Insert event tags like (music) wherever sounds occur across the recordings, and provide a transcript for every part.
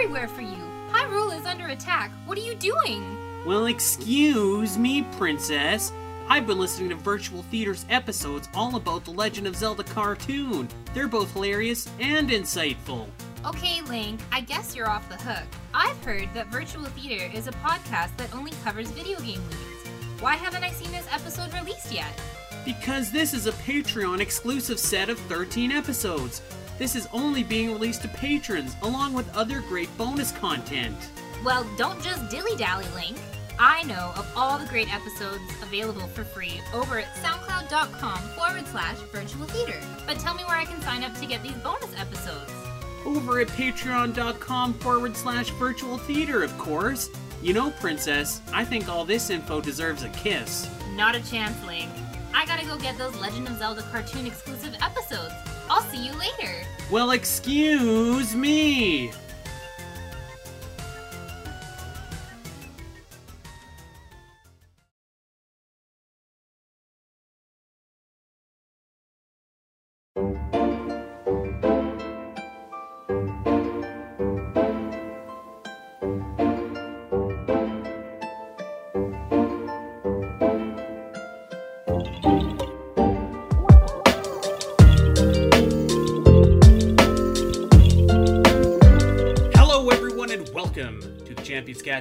everywhere for you. Hyrule is under attack. What are you doing? Well, excuse me, Princess. I've been listening to Virtual Theater's episodes all about the Legend of Zelda cartoon. They're both hilarious and insightful. Okay, Link, I guess you're off the hook. I've heard that Virtual Theater is a podcast that only covers video game movies. Why haven't I seen this episode released yet? Because this is a Patreon exclusive set of 13 episodes. This is only being released to patrons, along with other great bonus content. Well, don't just dilly dally, Link. I know of all the great episodes available for free over at soundcloud.com forward slash virtual theater. But tell me where I can sign up to get these bonus episodes. Over at patreon.com forward slash virtual theater, of course. You know, Princess, I think all this info deserves a kiss. Not a chance, Link. I gotta go get those Legend of Zelda cartoon exclusive episodes. I'll see you later. Well, excuse me.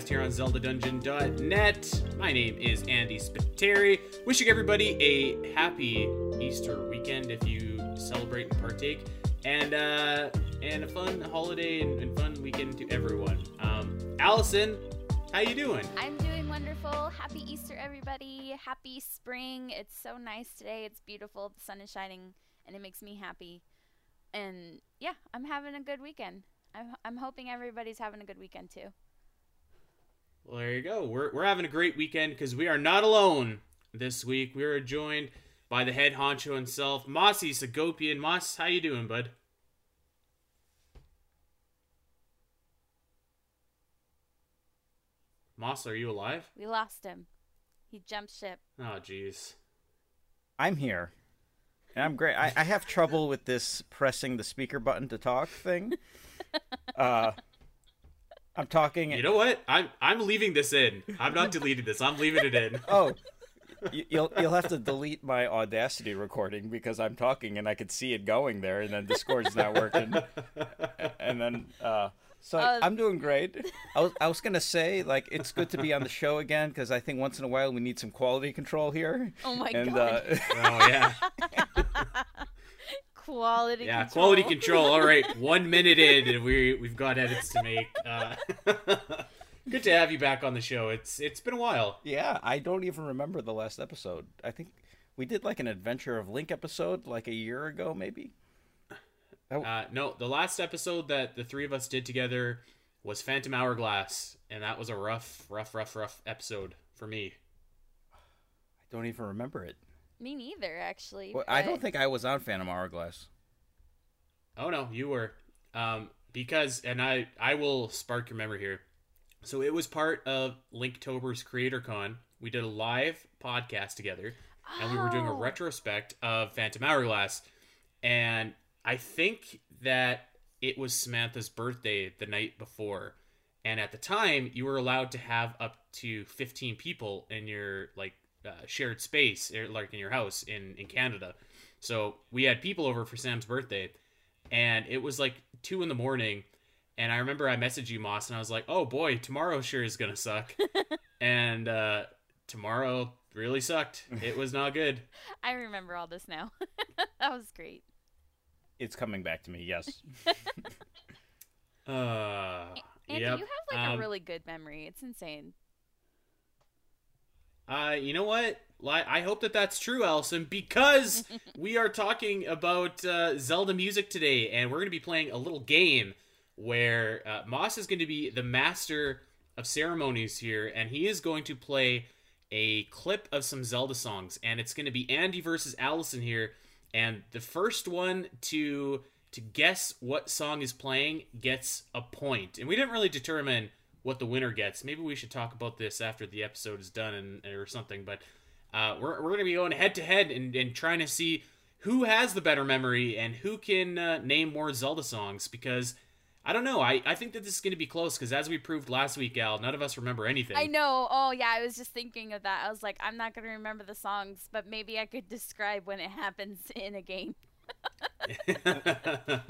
Here on ZeldaDungeon.net. My name is Andy Spiteri. Wishing everybody a happy Easter weekend if you celebrate and partake, and uh, and a fun holiday and, and fun weekend to everyone. Um, Alasyn, how you doing? I'm doing wonderful. Happy Easter, everybody. Happy spring. It's so nice today. It's beautiful. The sun is shining, and it makes me happy. And yeah, I'm having a good weekend. I'm, I'm hoping everybody's having a good weekend too. Well, there you go. We're, we're having a great weekend because we are not alone this week. We are joined by the head honcho himself, Mases Hagopian. Moss, how you doing, bud? Moss, are you alive? We lost him. He jumped ship. Oh, jeez. I'm here. And I'm great. I, I have trouble with this pressing the speaker button to talk thing. (laughs) Uh, I'm talking. You know what? I'm I'm leaving this in. I'm not deleting this. I'm leaving it in. (laughs) Oh, you, you'll you'll have to delete my Audacity recording because I'm talking and I could see it going there, and then Discord's not working. And then, uh, so Uh, I'm doing great. I was I was gonna say like it's good to be on the show again because I think once in a while we need some quality control here. Oh my and god. uh, (laughs) Oh yeah. (laughs) quality Yeah, control. quality control. All right, one minute in, and we we've got edits to make. Uh, (laughs) good to have you back on the show. It's it's been a while. Yeah, I don't even remember the last episode. I think we did like an Adventure of Link episode like a year ago, maybe. Uh, no, the last episode that the three of us did together was Phantom Hourglass, and that was a rough, rough, rough, rough episode for me. I don't even remember it. Me neither, actually. Well, I don't think I was on Phantom Hourglass. Oh no, you were. Um, because and I I will spark your memory here. So it was part of Linktober's Creator Con. We did a live podcast together, and we were doing a Oh. retrospect of Phantom Hourglass. And I think that it was Samantha's birthday the night before. And at the time, you were allowed to have up to 15 people in your like uh, shared space, like in your house in in Canada. So we had people over for Sam's birthday, and it was like two in the morning. And I remember I messaged you, Moss, and I was like, "Oh boy, tomorrow sure is gonna suck." (laughs) and uh, tomorrow really sucked. It was not good. (laughs) I remember all this now. (laughs) that was great. It's coming back to me. Yes. Uh, Andy, yep. you have like Um, a really good memory. It's insane. Uh, you know what? I hope that that's true, Alasyn, because (laughs) we are talking about uh, Zelda music today, and we're going to be playing a little game where uh, Moss is going to be the master of ceremonies here, and he is going to play a clip of some Zelda songs, and it's going to be Andy versus Alasyn here, and the first one to to guess what song is playing gets a point. And we didn't really determine what the winner gets. Maybe we should talk about this after the episode is done and or something. But uh, we're we're gonna be going head to head and and trying to see who has the better memory and who can uh, name more Zelda songs because. I don't know. I, I think that this is going to be close because as we proved last week, Al, none of us remember anything. I know. Oh yeah, I was just thinking of that. I was like, I'm not gonna remember the songs, but maybe I could describe when it happens (laughs) in a game. (laughs)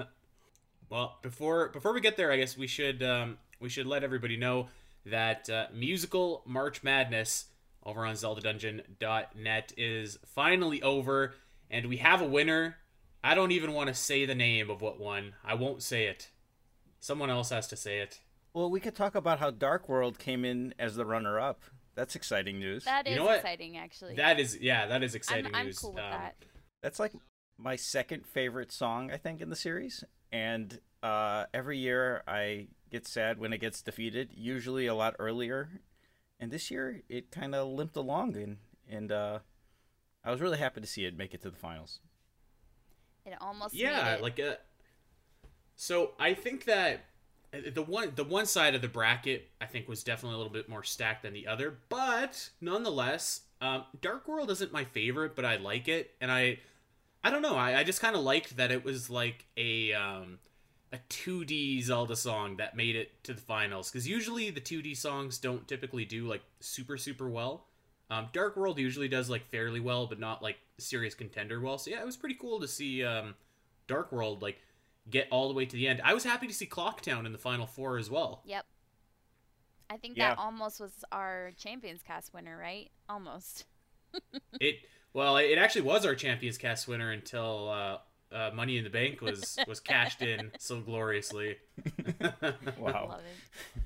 well, before before we get there, I guess we should um, we should let everybody know that uh, musical March Madness over on ZeldaDungeon.net is finally over, and we have a winner. I don't even want to say the name of what won. I won't say it. Someone else has to say it. Well, we could talk about how Dark World came in as the runner-up. That's exciting news. That is You know what? exciting, actually. That is yeah, that is exciting I'm, I'm news. cool with Um, that. That's like my second favorite song, I think, in the series. And uh, every year I get sad when it gets defeated, usually a lot earlier. And this year it kind of limped along, and and uh, I was really happy to see it make it to the finals. It almost made yeah it. like uh so i think that uh, the one the one side of the bracket i think was definitely a little bit more stacked than the other but nonetheless um dark world isn't my favorite but i like it and i i don't know i, I just kind of liked that it was like a um a 2d zelda song that made it to the finals because usually the 2d songs don't typically do like super super well um, Dark World usually does like fairly well, but not like serious contender well. So yeah, it was pretty cool to see um, Dark World like get all the way to the end. I was happy to see Clock Town in the final four as well. Yep. I think Yeah. that almost was our Champions Cast winner, right? Almost. (laughs) It well, it actually was our Champions Cast winner until uh, uh, Money in the Bank was was cashed in (laughs) so gloriously. Wow. (laughs) Love it.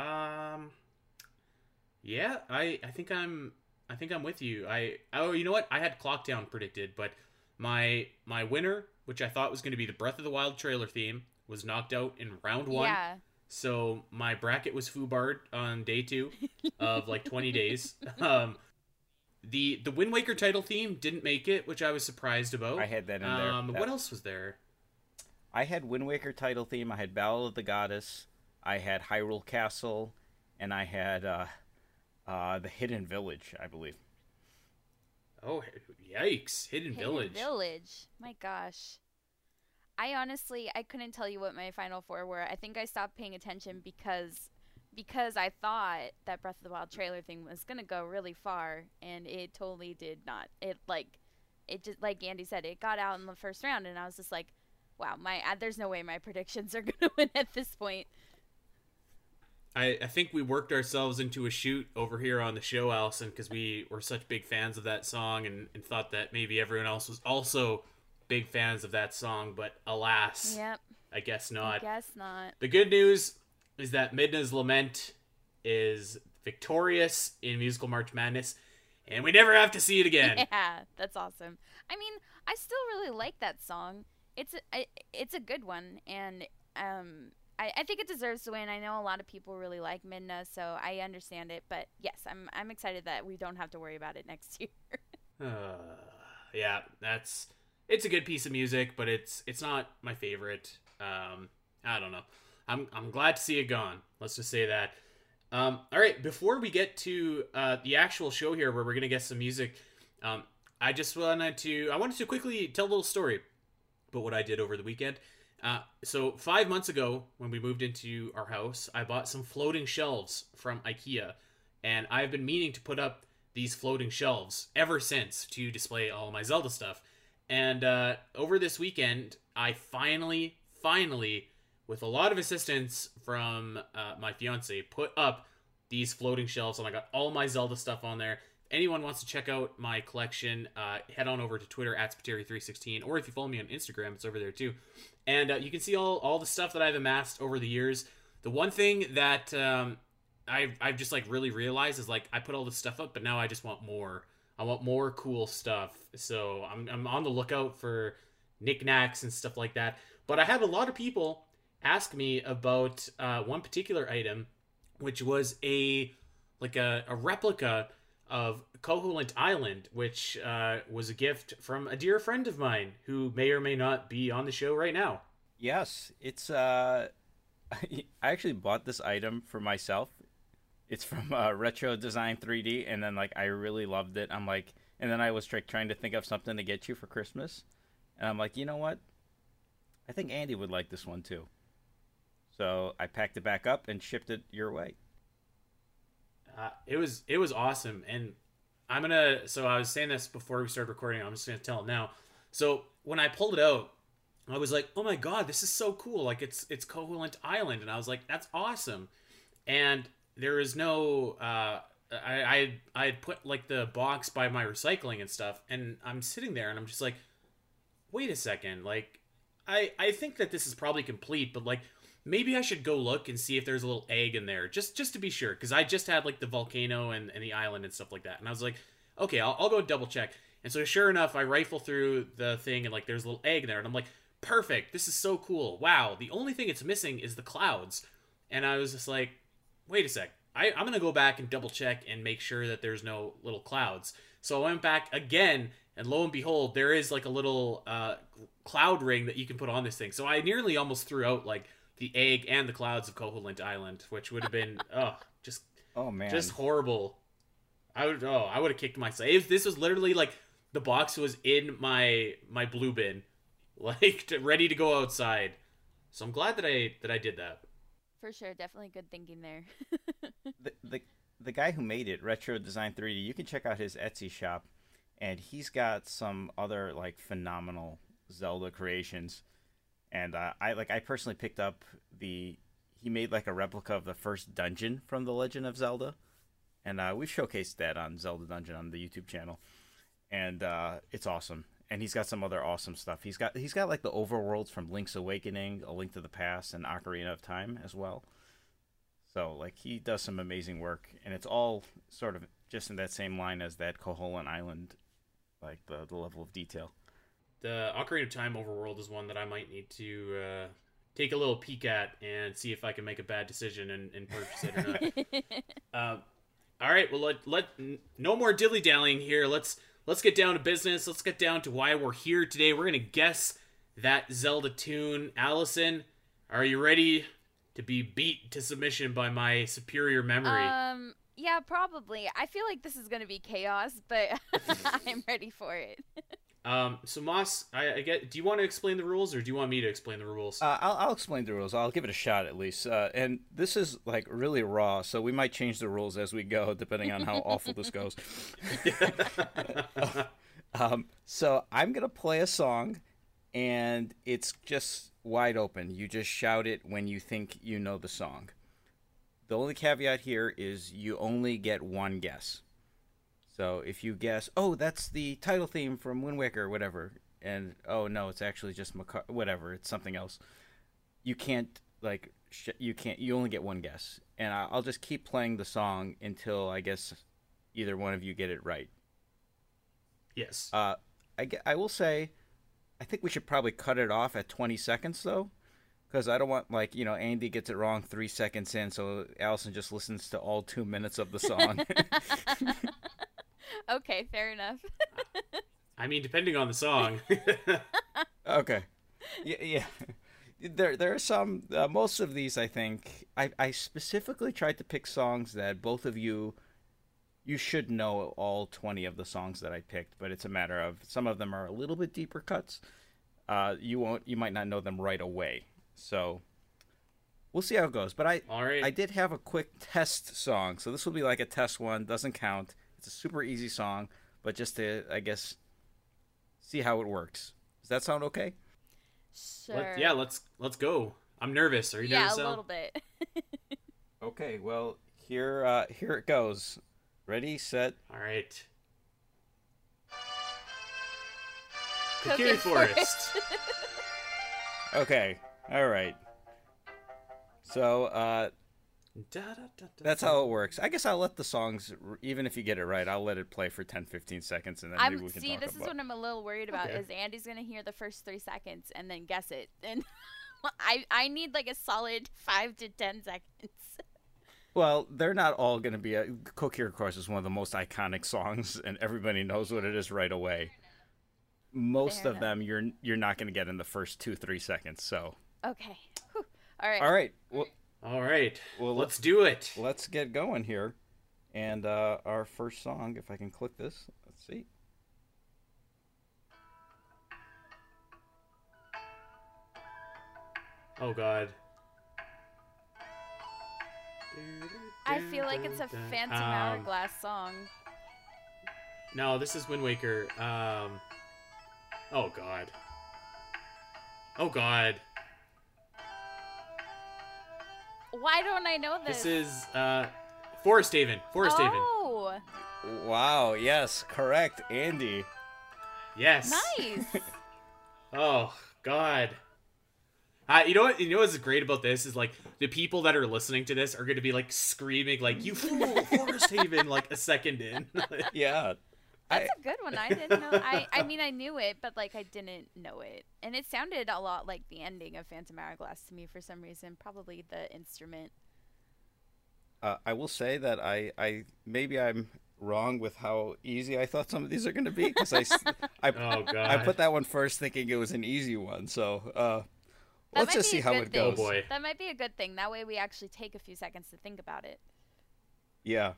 Um, yeah, I I think I'm I think I'm with you. I oh you know what I had Clocktown predicted, but my my winner, which I thought was going to be the Breath of the Wild trailer theme, was knocked out in round one. Yeah. So my bracket was Fubard on day two of like 20 days. (laughs) Um, the the Wind Waker title theme didn't make it, which I was surprised about. I had that in there. Um, That- what else was there? I had Wind Waker title theme. I had Battle of the Goddess. I had Hyrule Castle, and I had uh, uh, the Hidden Village, I believe. Oh, yikes! Hidden, Hidden Village. Village. My gosh. I honestly I couldn't tell you what my final four were. I think I stopped paying attention because because I thought that Breath of the Wild trailer thing was gonna go really far, and it totally did not. It like it just like Andy said, it got out in the first round, and I was just like, wow, my uh, there's no way my (laughs) predictions are gonna win at this point. I, I think we worked ourselves into a shoot over here on the show, Alasyn, because we were such big fans of that song and, and thought that maybe everyone else was also big fans of that song, but alas, Yep, I guess I not. guess not. The good news is that Midna's Lament is victorious in Musical March Madness, and we never have to see it again. (laughs) Yeah, that's awesome. I mean, I still really like that song. It's a I, it's a good one, and um, I, I think it deserves to win. I know a lot of people really like Midna, so I understand it. But yes, I'm I'm excited that we don't have to worry about it next (laughs) year. Uh, yeah, that's it's a good piece of music, but it's it's not my favorite. Um, I don't know. I'm I'm glad to see it gone. Let's just say that. Um, all right, before we get to uh, the actual show here, where we're gonna get some music, um, I just wanted to I wanted to quickly tell a little story about what I did over the weekend. Uh, so five months ago, when we moved into our house, I bought some floating shelves from IKEA, and I've been meaning to put up these floating shelves ever since to display all my Zelda stuff. And uh, over this weekend, I finally, finally, with a lot of assistance from uh, my fiance, put up these floating shelves, and I got all my Zelda stuff on there. If anyone wants to check out my collection, uh, head on over to Twitter at Spiteri316, or if you follow me on Instagram, it's over there too. And uh, you can see all, all the stuff that I've amassed over the years. The one thing that um, I've, I've just like really realized is like I put all this stuff up, but now I just want more. I want more cool stuff. So I'm, I'm on the lookout for knickknacks and stuff like that. But I had a lot of people ask me about uh, one particular item, which was a like a, a replica of Koholint Island, which uh, was a gift from a dear friend of mine who may or may not be on the show right now. Yes, it's uh (laughs) I actually bought this item for myself It's from uh, Retro Design 3D, and then like I really loved it. I'm like, and then I was like trying to think of something to get you for Christmas, and I'm like, you know what? I think Andy would like this one too. So I packed it back up and shipped it your way. Uh, it was it was awesome, and I'm gonna. So I was saying this before we started recording. I'm just gonna tell it now. So when I pulled it out, I was like, "Oh my god, this is so cool! Like it's it's Koholint Island," and I was like, "That's awesome." And there is no. Uh, I I I put like the box by my recycling and stuff, and I'm sitting there and I'm just like, "Wait a second! Like, I I think that this is probably complete, but like." maybe I should go look and see if there's a little egg in there, just just to be sure, because I just had like the volcano and, and the island and stuff like that, and I was like, okay, I'll, I'll go double check. And so sure enough, I rifle through the thing and like there's a little egg there, and I'm like, perfect, this is so cool, wow. The only thing it's missing is the clouds, and I was just like, wait a sec, I, I'm gonna go back and double check and make sure that there's no little clouds. So I went back again, and lo and behold, there is like a little uh, cloud ring that you can put on this thing. So I nearly almost threw out like the egg and the clouds of Koholint Island, which would have been (laughs) oh just Oh man, just horrible. I would oh I would have kicked myself. If this was literally like the box was in my my blue bin, (laughs) like to, ready to go outside. So I'm glad that I that I did that. For sure, definitely good thinking there. (laughs) the, the the guy who made it, Retro Design 3D. You can check out his Etsy shop, and he's got some other like phenomenal Zelda creations. And uh, I like I personally picked up the he made like a replica of the first dungeon from The Legend of Zelda, and uh, we've showcased that on Zelda Dungeon on the YouTube channel, and uh, it's awesome. And he's got some other awesome stuff. He's got he's got like the overworlds from Link's Awakening, A Link to the Past, and Ocarina of Time as well. So like he does some amazing work, and it's all sort of just in that same line as that Koholint Island, like the the level of detail. The Ocarina of Time overworld is one that I might need to uh, take a little peek at and see if I can make a bad decision and, and purchase it or not. (laughs) uh, all right, well let let no more dilly dallying here. Let's let's get down to business. Let's get down to why we're here today. We're gonna guess that Zelda tune. Alasyn, are you ready to be beat to submission by my superior memory? Um, yeah, probably. I feel like this is gonna be chaos, but (laughs) I'm ready for it. (laughs) Um, so Moss, I, I, get. Do you want to explain the rules, or do you want me to explain the rules? Uh, I'll, I'll, explain the rules. I'll give it a shot at least. Uh, and this is like really raw, so we might change the rules as we go, depending on how (laughs) awful this goes. (laughs) um, so I'm gonna play a song, and it's just wide open. You just shout it when you think you know the song. The only caveat here is you only get one guess. So if you guess, oh, that's the title theme from Wind Waker or whatever, and oh no, it's actually just Maca- whatever, it's something else. You can't like sh- you can't you only get one guess, and I- I'll just keep playing the song until I guess either one of you get it right. Yes. Uh, I I will say, I think we should probably cut it off at 20 seconds though, because I don't want like you know Andy gets it wrong three seconds in, so Alasyn just listens to all two minutes of the song. (laughs) (laughs) (laughs) okay, fair enough. I mean, depending on the song. (laughs) okay. Yeah, yeah. There, there are some. Uh, most of these, I think, I, I specifically tried to pick songs that both of you, you should know all twenty of the songs that I picked. But it's a matter of some of them are a little bit deeper cuts. Uh, you won't, you might not know them right away. So, we'll see how it goes. But I, all right. I did have a quick test song, so this will be like a test one. Doesn't count. It's a super easy song, but just to, I guess, see how it works. Does that sound okay? Sure. Let, yeah, let's let's go. I'm nervous. Are you yeah, nervous? a little bit. (laughs) okay, well here uh, here it goes. Ready, set. All right. Kokiri Forest. (laughs) okay, all right. So uh, Da, da, da, that's how it works. I guess I'll let the songs, even if you get it right, I'll let it play for 10, 15 seconds, and then maybe I'm we can see. talk This about. is what I'm a little worried about. Okay. Is Andy's gonna hear the first three seconds and then guess it, (laughs) and I I need like a solid five to ten seconds. Well, they're not all going to be. A, Kokiri, of course, is one of the most iconic songs, and everybody knows what it is right away. Most Fair of enough. them, you're you're not going to get in the first two, three seconds. So, Okay. Whew. All right. all right. Well, All right. Well, let's do it. Let's get going here. And uh, our first song, if I can click this, let's see. Oh God. I feel like it's a Phantom Um, Hourglass song. No, this is Wind Waker. Um. Oh God. Oh God. Why don't I know this? This is uh, Forest Haven. Forest Haven. oh, Wow, yes, correct, Andy. Yes. nice. (laughs) Oh God. Uh, you know what? You know what's great about this is like the people that are listening to this are going to be like screaming like "You fool, Forest Haven!" like a second in. (laughs) Yeah. That's I, a good one. I didn't know. I, I mean, I knew it, but like I didn't know it, and it sounded a lot like the ending of Phantom Hourglass to me for some reason. Probably the instrument. uh, I will say that I, I maybe I'm wrong with how easy I thought some of these are going to be because I, s- (laughs) I, oh I put that one first thinking it was an easy one. So uh, let's just be see a how good it thing. Oh goes. boy. That might be a good thing. That way, we actually take a few seconds to think about it. Yeah,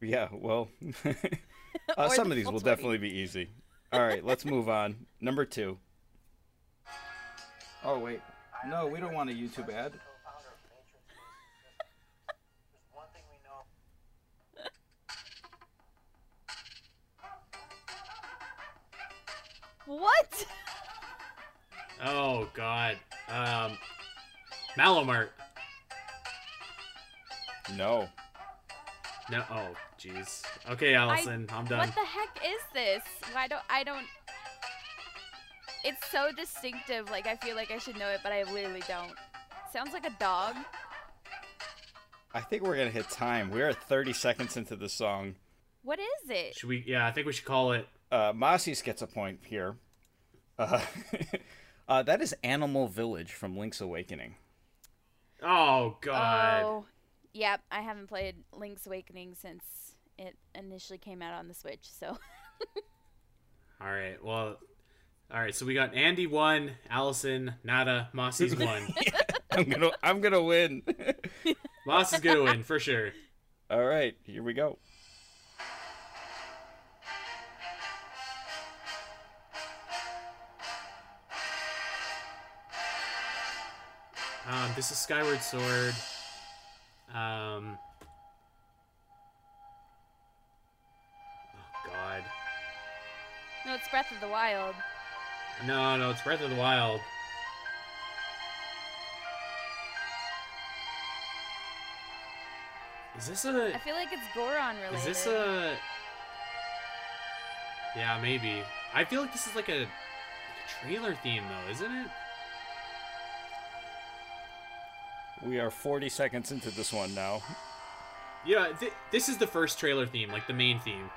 yeah. Well, (laughs) (laughs) uh, some the of these will 20. definitely be easy. All right, let's (laughs) move on. Number two. Oh wait, no, we don't want a YouTube ad. (laughs) What? Oh God. Um. Malo Mart. No. No. Oh, jeez. Okay, Alasyn, I, am done. What the heck is this? Why don't I don't? It's so distinctive. Like I feel like I should know it, but I literally don't. Sounds like a dog. I think we're gonna hit time. We're 30 seconds into the song. What is it? Should we? Yeah, I think we should call it. Uh, Mossies gets a point here. Uh, (laughs) uh, that is Animal Village from Link's Awakening. Oh God. Oh, yep. I haven't played Link's Awakening since it initially came out on the Switch. So (laughs) All right. Well. All right. So we got Andy one, Alasyn, Nada, Mossy's (laughs) one. I'm gonna, I'm gonna win. (laughs) Moss is gonna win for sure. All right, here we go. Um, this is Skyward Sword. Um. Oh God. no, it's Breath of the Wild. No, no, it's Breath of the Wild. Is this a? I feel like it's Goron related. Is this a? Yeah, maybe. I feel like this is like a, like a trailer theme, though, isn't it? We are 40 seconds into this one now. Yeah, th- this is the first trailer theme, like the main theme,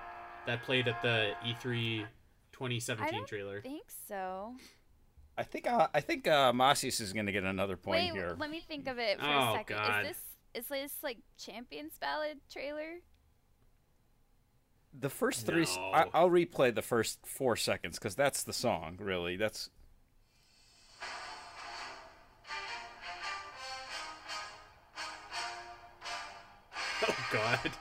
that played at the E E3 I 2017 don't trailer. think so. I think uh, I think uh, Mossies is gonna get another point Wait, here. let me think of it for Oh, a second. God. Is this is this like Champions Ballad trailer? The first three, No. I, I'll replay the first four seconds because that's the song. Really, that's God.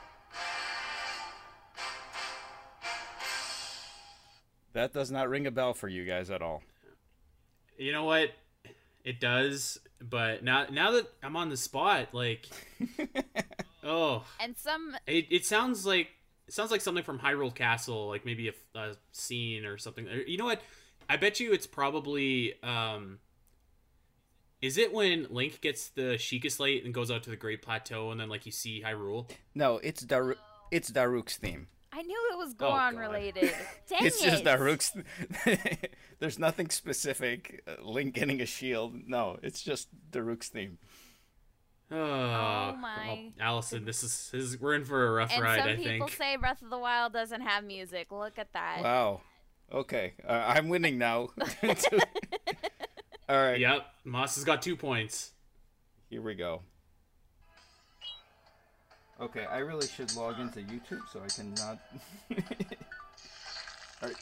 that does not ring a bell for you guys at all. You know what? It does, but now now that I'm on the spot, like, (laughs) oh, And some it, it sounds like it sounds like something from Hyrule Castle, like maybe a, a scene or something. You know what? I bet you it's probably um. Is it when Link gets the Sheikah Slate and goes out to the Great Plateau, and then like you see Hyrule? No, it's Daru- it's Daruk's theme. I knew it was Oh, Goron God. related. (laughs) Dang it's it. just Daruk's. (laughs) There's nothing specific. uh, Link getting a shield. No, it's just Daruk's theme. (sighs) Oh, my Alasyn, this is, this is we're in for a rough And ride. some I people think. say Breath of the Wild doesn't have music. Look at that. Wow. Okay, uh, I'm winning now. (laughs) All right, Yep, Moss has got two points. here we go. Okay, I really should log into YouTube so I can not. (laughs) All right.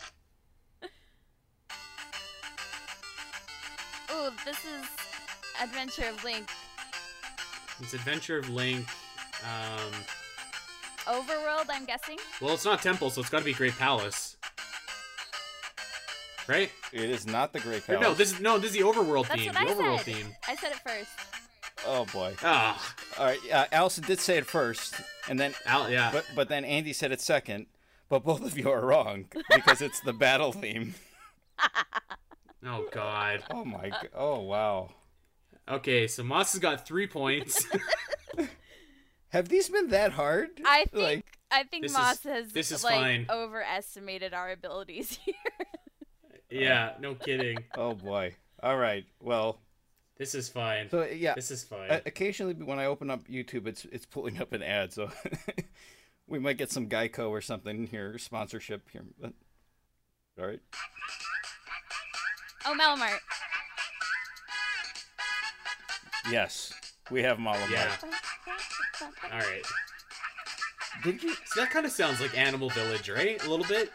Ooh, this is Adventure of Link. It's Adventure of Link. Um, Overworld, I'm guessing. well, it's not Temple, so it's got to be Great Palace. Right? It is not the Great Or Palace. no, this is no, this is the Overworld That's theme. what The I Overworld said. theme. I said it first. Oh boy. Ah, All right. Uh, Alasyn did say it first, and then Al- yeah. but but then Andy said it second. But both of you are wrong because it's the battle theme. (laughs) oh God. Oh my. Oh wow. Okay, so Moss has got three points. (laughs) Have these been that hard? I think Like, I think Moss is- has this is like fine. overestimated our abilities (laughs) here. Yeah, no kidding. (laughs) oh boy. All right. Well, This is fine. so yeah. This is fine. Uh, occasionally, when I open up YouTube, it's it's pulling up an ad, so (laughs) we might get some Geico or something here, sponsorship here. But all right. Oh, Malo Mart. Yes, we have Malamar. Yeah. (laughs) All right. Did you? So that kind of sounds like Animal Village, right? A little bit.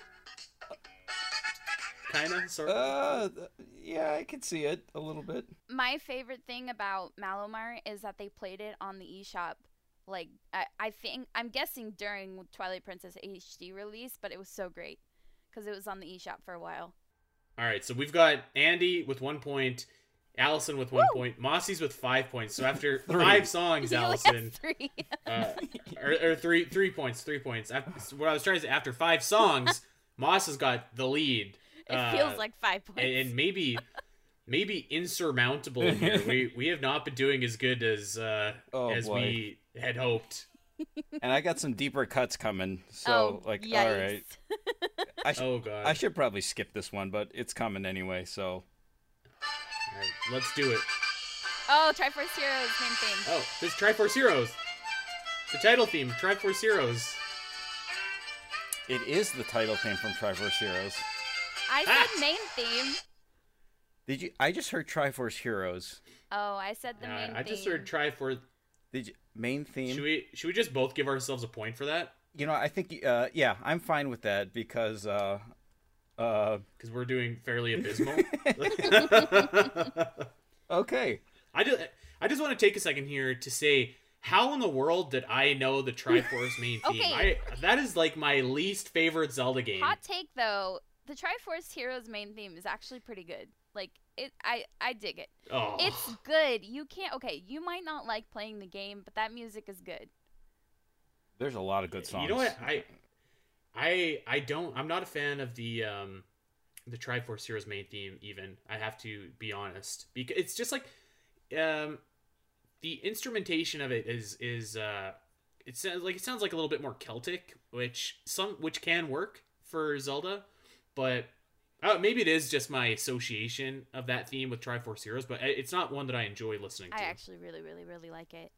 Kind of, sort of. Uh, yeah, I could see it a little bit. My favorite thing about Malomar is that they played it on the eShop. Like I, I think I'm guessing during Twilight Princess HD release, but it was so great because it was on the eShop for a while. All right, so we've got Andy with one point, Alasyn with one point, Mossy's with five points. So after (laughs) Three. five songs, (laughs) Alasyn, three. uh, (laughs) or, or three three points, three points. Af- What I was trying to say, after five songs, Moss has got the lead. It Uh, feels like five points. and, and maybe maybe insurmountable here. we (laughs) we have not been doing as good as uh, Oh, as boy. we had hoped. (laughs) And I got some deeper cuts coming, so oh, like, yikes. all right, (laughs) I, sh- Oh god! I should probably skip this one, but it's coming anyway. So All right, let's do it. Oh, Triforce Heroes main thing. Oh, this is Triforce Heroes. The title theme, Triforce Heroes. it is the title theme from Triforce Heroes. I Ah! said (laughs) main theme. Did you? I just heard Triforce Heroes. Oh, I said the Uh, main I theme. just heard Triforce. Did you? Main theme. Should we should we just both give ourselves a point for that? You know, I think. Uh, yeah, I'm fine with that because. Uh, uh, Because we're doing fairly (laughs) abysmal. (laughs) okay. I just I just want to take a second here to say how in the world did I know the Triforce main theme? Okay. I that is like my least favorite Zelda game. Hot take though, the Triforce Heroes main theme is actually pretty good. Like it, I I dig it. oh. It's good. You can't. Okay, you might not like playing the game, but that music is good. There's a lot of good songs. You know what? I I I don't I'm not a fan of the um the Triforce Heroes main theme even. I have to be honest. Because it's just like um the instrumentation of it is is uh it sounds like it sounds like a little bit more Celtic, which some which can work for Zelda, but uh, maybe it is just my association of that theme with Triforce Heroes, but it's not one that I enjoy listening to. I actually really, really, really like it.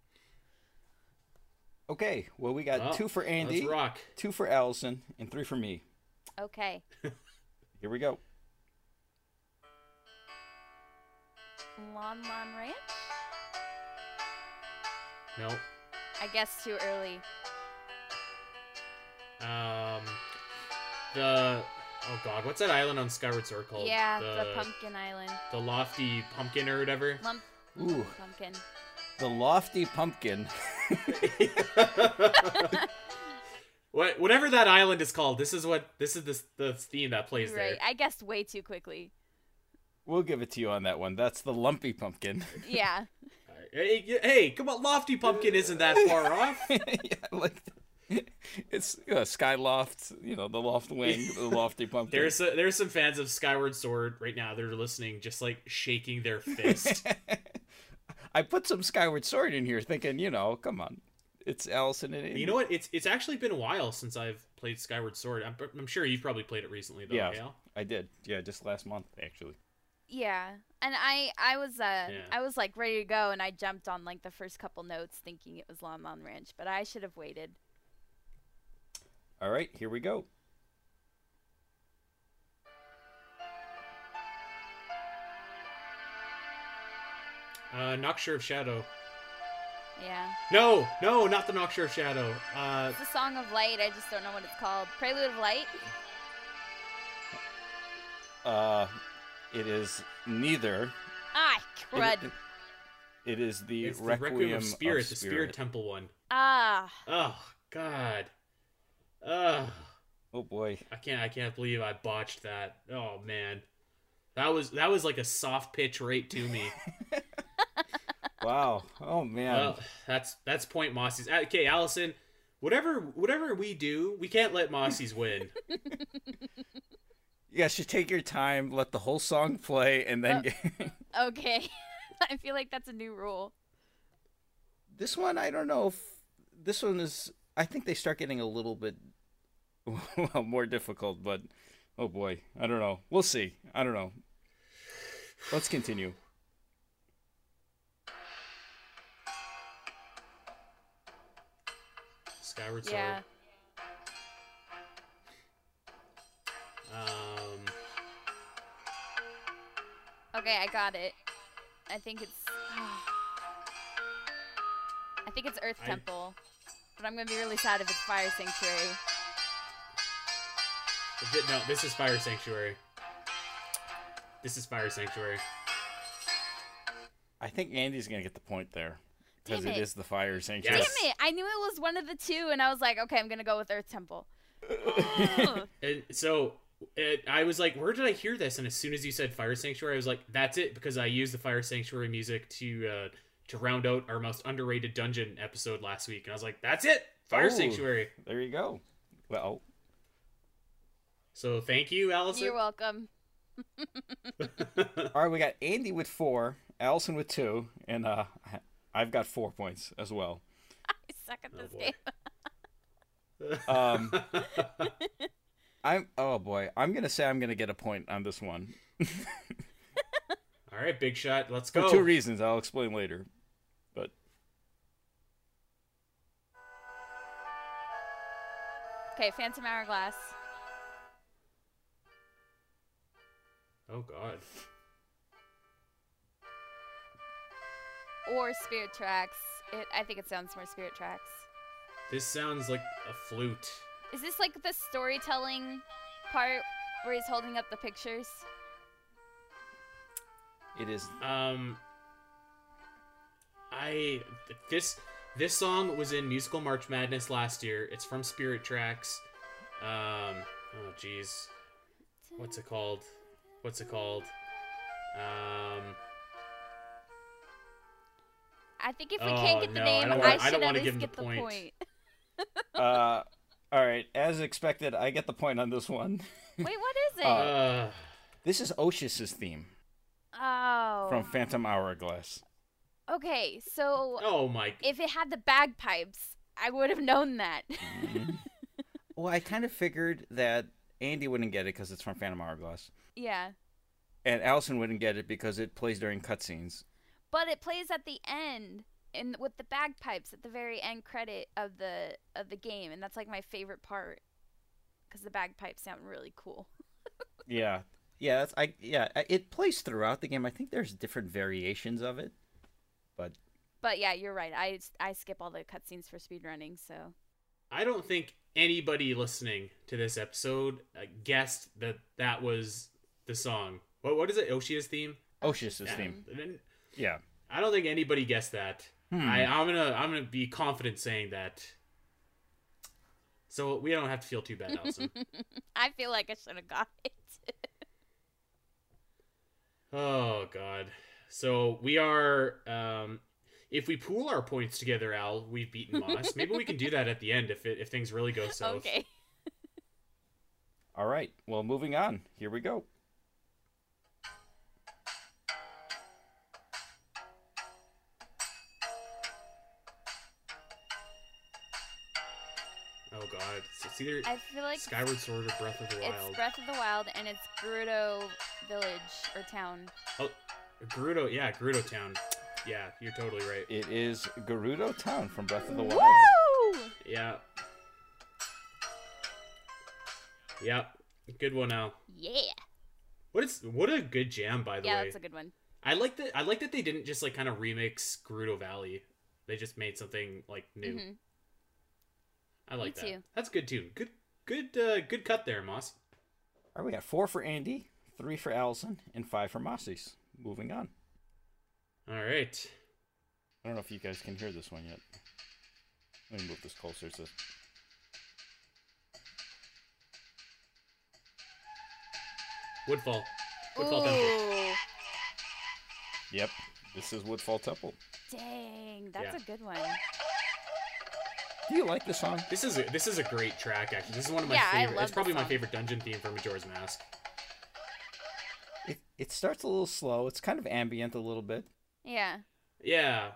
Okay. Well, we got Well, two for Andy, rock. two for Alasyn, and three for me. Okay. (laughs) Here we go. Lon Lon Ranch? No. I guess too early. Um, the oh god, what's that island on Skyward Sword called? yeah, the, the Pumpkin Island. the lofty pumpkin or whatever. Lump Ooh, pumpkin. the lofty pumpkin. (laughs) what whatever that island is called. This is what this is this the theme that plays Right. there. I guessed way too quickly. We'll give it to you on that one. That's the lumpy pumpkin. Yeah. (laughs) Hey, hey, come on, lofty pumpkin isn't that far (laughs) off. yeah, like it's uh, Skyloft. You know, the loft wing, the (laughs) lofty pumpkin. There's a, there's some fans of Skyward Sword right now. They're listening, just like shaking their fist. (laughs) I put some Skyward Sword in here, thinking, you know, come on, it's Alasyn and you know what? It's it's actually been a while since I've played Skyward Sword. I'm, I'm sure you've probably played it recently, though. Yeah. Hale? I did. Yeah, just last month actually. Yeah. And I I was uh Yeah. I was like ready to go and I jumped on like the first couple notes thinking it was Lon Lon Ranch, but I should have waited. All right, here we go. Uh, Nocturne of Shadow. Yeah. No, no, not the Nocturne of Shadow. Uh, It's a song of light, I just don't know what it's called. Prelude of Light? Uh, it is neither. Ah, crud. It, It is the, It's the Requiem, Requiem of Spirit, of the Spirit Temple one. Ah, Oh God. Ugh. Oh boy. I can't I can't believe I botched that. Oh man. That was that was like a soft pitch right to me. (laughs) Wow. Oh man. well, that's that's point Mossy's. Uh, Okay, Alasyn, whatever whatever we do, we can't let Mossy's win. you guys should take your time, let the whole song play, and then. (laughs) okay. (laughs) I feel like that's a new rule. this one, I don't know if this one is. I think they start getting a little bit (laughs) well more difficult, but oh boy, I don't know. We'll see. I don't know. Let's continue. Skyward Sword. Yeah. Um Okay, I got it. I think it's. (sighs) I think it's Earth I- Temple, but I'm gonna be really sad if it's Fire Sanctuary. no, this is Fire Sanctuary. This is Fire Sanctuary. I think Andy's gonna get the point there because it it. is the fire sanctuary. Yes. Damn it! I knew it was one of the two, and I was like, okay, I'm gonna go with Earth Temple. (laughs) And so it, I was like, where did I hear this? And as soon as you said Fire Sanctuary, I was like, that's it because I used the Fire Sanctuary music to uh, to round out our most underrated dungeon episode last week, and I was like, that's it, Fire Oh. Sanctuary. There you go. Well, So thank you, Alasyn. You're welcome. (laughs) all right, we got Andy with four, Alasyn with two, and uh, I've got four points as well. (laughs) I suck at Oh, this boy. game. (laughs) Um, I'm oh boy, I'm gonna say I'm gonna get a point on this one All right, big shot. Let's go. for go. two reasons. I'll explain later. But Okay, Phantom Hourglass. Oh God. Or Spirit Tracks. It, I think it sounds more Spirit Tracks. This sounds like a flute. Is this like the storytelling part where he's holding up the pictures? It is Um, I this this song was in musical March Madness last year. It's from Spirit Tracks. Um, oh jeez, what's it called? What's it called? Um, I think if we Oh, can't get the no, I name, don't I, wanna- I should don't at least give him get the the point. point. (laughs) uh, all right. As expected, I get the point on this one. Wait, what is (laughs) it? Uh, uh, This is Oshus's theme oh. from Phantom Hourglass. Okay, so oh my. if it had the bagpipes, I would have known that. Mm-hmm. Well, I kind of figured that Andy wouldn't get it because it's from Phantom Hourglass, yeah. and Alasyn wouldn't get it because it plays during cutscenes. But it plays at the end and with the bagpipes at the very end credit of the of the game, and that's like my favorite part because the bagpipes sound really cool. (laughs) Yeah, yeah. That's I. Yeah, it plays throughout the game. I think there's different variations of it, but But yeah, you're right. I I skip all the cutscenes for speedrunning, so I don't think anybody listening to this episode uh, guessed that that was the song. What what is it? Oshia's theme. Oshus's Yeah. theme. Yeah. I don't think anybody guessed that. Hmm. I, I'm gonna I'm gonna be confident saying that. So we don't have to feel too bad, Alasyn. (laughs) I feel like I should have got it. Oh God. So we are. Um, if we pool our points together, Al, we've beaten Moss. (laughs) Maybe we can do that at the end if it, if things really go south. okay. All right. Well, moving on. Here we go. It's either I feel like Skyward Sword or Breath of the Wild. it's Breath of the Wild and it's Gerudo Village or town. Oh, Gerudo, yeah, Gerudo Town. Yeah, you're totally right. It is Gerudo Town from Breath of the Wild. Woo! Yeah. Yep. Good one, Al. Yeah. What is what a good jam, by the Yeah, way. that's a good one. I like that. I like that they didn't just like kind of remix Gerudo Valley. They just made something like new. Mhm. I like Me that. too. That's good too. Good, good, uh, good cut there, Moss. All right, we got four for Andy, three for Alasyn, and five for Mossy's. Moving on. All right. I don't know if you guys can hear this one yet. Let me move this closer. So Woodfall. Woodfall Temple. Yep, this is Woodfall Temple. dang, that's Yeah. a good one. Do you like this song? This is a, this is a great track actually. This is one of my Yeah, I favorite. love It's probably this my favorite dungeon theme from Majora's Mask. It, it starts a little slow. It's kind of ambient a little bit. Yeah. Yeah.